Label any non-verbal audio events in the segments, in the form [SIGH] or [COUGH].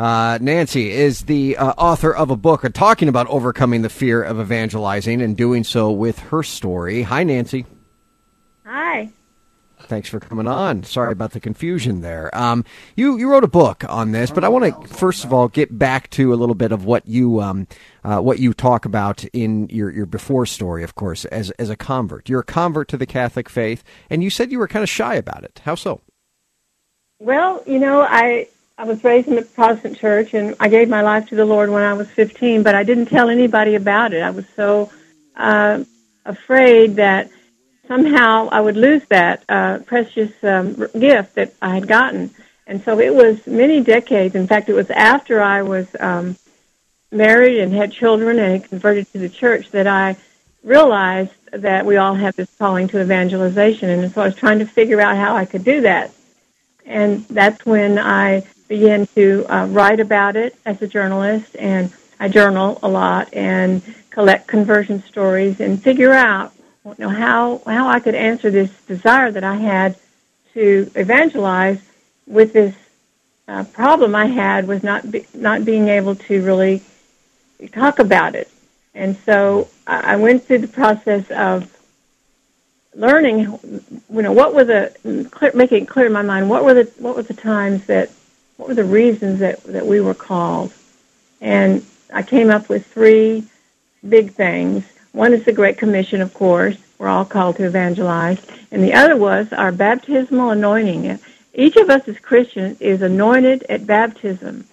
Uh, Nancy is the uh, author of a book talking about overcoming the fear of evangelizing and doing so with her story. Hi, Nancy. Hi. Thanks for coming on. Sorry about the confusion there. Um, you you wrote a book on this, but I want to first of all get back to a little bit of what you um, uh, what you talk about in your, your before story. Of course, as as a convert, you're a convert to the Catholic faith, and you said you were kind of shy about it. How so? Well, you know, I I was raised in a Protestant church, and I gave my life to the Lord when I was 15, but I didn't tell anybody about it. I was so uh, afraid that somehow I would lose that uh, precious um, gift that I had gotten. And so it was many decades. In fact, it was after I was um, married and had children and converted to the church that I realized that we all have this calling to evangelization. And so I was trying to figure out how I could do that. And that's when I began to uh, write about it as a journalist. And I journal a lot and collect conversion stories and figure out you know how how I could answer this desire that I had to evangelize with this uh, problem I had with not be, not being able to really talk about it, and so I went through the process of learning. You know, what were the clear, making it clear in my mind what were the what were the times that what were the reasons that that we were called, and I came up with three big things one is the Great Commission, of course. We're all called to evangelize. And the other was our baptismal anointing. Each of us as Christians is anointed at baptism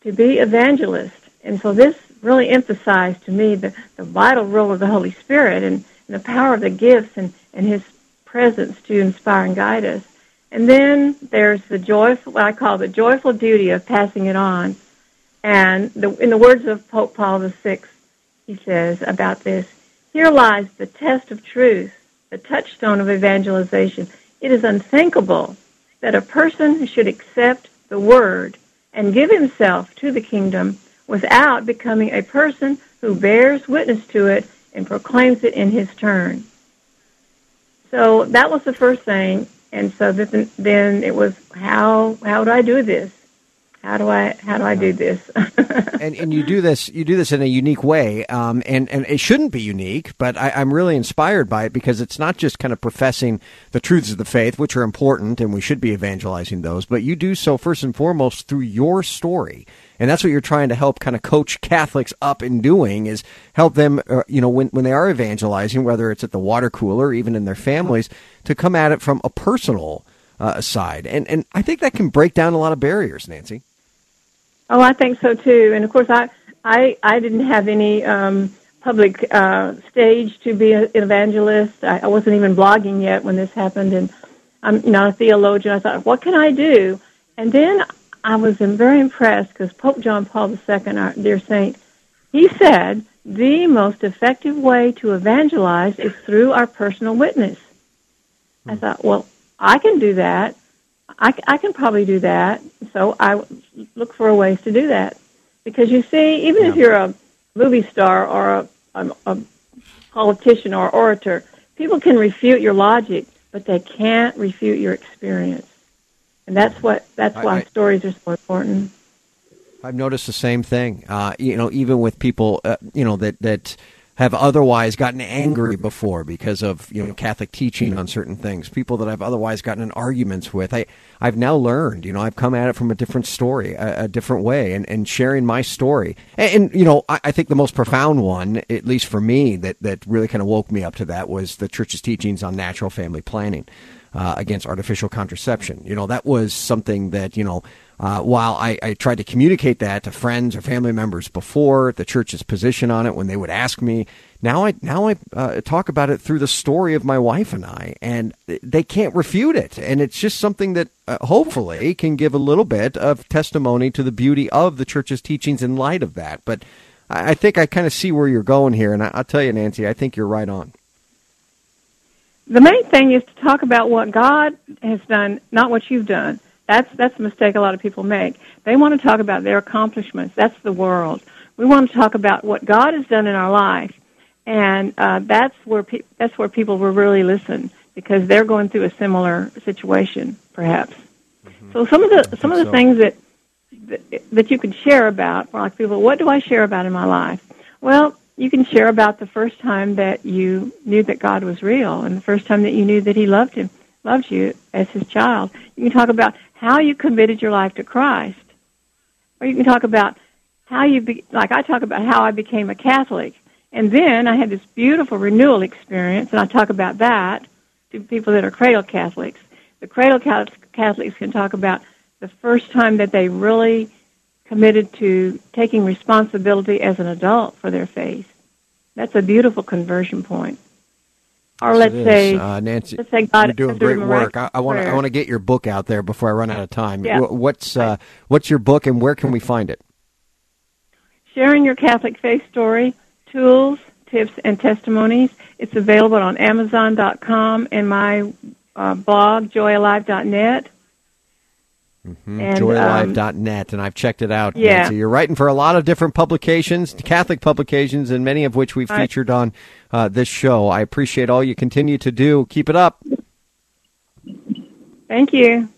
to be evangelists. And so this really emphasized to me the, the vital role of the Holy Spirit and, and the power of the gifts and, and His presence to inspire and guide us. And then there's the joyful, what I call the joyful duty of passing it on. And the, in the words of Pope Paul VI, he says about this. Here lies the test of truth, the touchstone of evangelization. It is unthinkable that a person should accept the word and give himself to the kingdom without becoming a person who bears witness to it and proclaims it in his turn. So that was the first thing. And so then it was how how do I do this? How do I how do I do this? [LAUGHS] and and you do this you do this in a unique way, um, and and it shouldn't be unique, but I, I'm really inspired by it because it's not just kind of professing the truths of the faith, which are important, and we should be evangelizing those, but you do so first and foremost through your story. And that's what you're trying to help kind of coach Catholics up in doing is help them, uh, you know, when, when they are evangelizing, whether it's at the water cooler, even in their families, to come at it from a personal uh, side. And, and I think that can break down a lot of barriers, Nancy. Oh, I think so too. And of course, I I I didn't have any um, public uh, stage to be an evangelist. I, I wasn't even blogging yet when this happened, and I'm you know a theologian. I thought, what can I do? And then I was very impressed because Pope John Paul II, our dear saint, he said the most effective way to evangelize is through our personal witness. I hmm. thought, well, I can do that. I, I can probably do that. So I look for ways to do that. Because you see, even yeah. if you're a movie star or a, a, a politician or orator, people can refute your logic, but they can't refute your experience. And that's what that's why I, I, stories are so important. I've noticed the same thing. Uh, you know, even with people, uh, you know, that that have otherwise gotten angry before because of you know Catholic teaching on certain things. People that I've otherwise gotten in arguments with. I I've now learned. You know, I've come at it from a different story, a, a different way, and, and sharing my story. And, and you know, I, I, think the most profound one, at least for me, that that really kind of woke me up to that was the Church's teachings on natural family planning. Uh, against artificial contraception. You know, that was something that, you know, uh, while I, I, tried to communicate that to friends or family members before, the church's position on it when they would ask me, now I now I uh, talk about it through the story of my wife and I, and they can't refute it. And it's just something that uh, hopefully can give a little bit of testimony to the beauty of the church's teachings in light of that. But I, I think I kind of see where you're going here, and I, I'll tell you, Nancy, I think you're right on. The main thing is to talk about what God has done, not what you've done. That's that's a mistake a lot of people make. They want to talk about their accomplishments. That's the world. We want to talk about what God has done in our life, and uh, that's where pe- that's where people will really listen because they're going through a similar situation, perhaps. Mm-hmm. So some of the some of the so. things that that that you can share about. Like people, what do I share about in my life? Well, you can share about the first time that you knew that God was real, and the first time that you knew that He loved him, loved you as His child. You can talk about how you committed your life to Christ, or you can talk about how you, be, like I talk about how I became a Catholic, and then I had this beautiful renewal experience, and I talk about that to people that are cradle Catholics. The cradle Catholics can talk about the first time that they really committed to taking responsibility as an adult for their faith. That's a beautiful conversion point. Or let's say, uh, Nancy, let's say God you're doing great work. I want to I want to get your book out there before I run out of time. Yeah. What's uh, what's your book and where can we find it? Sharing Your Catholic Faith Story: Tools, Tips, and Testimonies. It's available on Amazon.com and my uh, blog joyalive.net. Mm-hmm. Joyalive.net, um, and I've checked it out. Yeah. Nancy. You're writing for a lot of different publications, Catholic publications, and many of which we've right. featured on uh, this show. I appreciate all you continue to do. Keep it up. Thank you.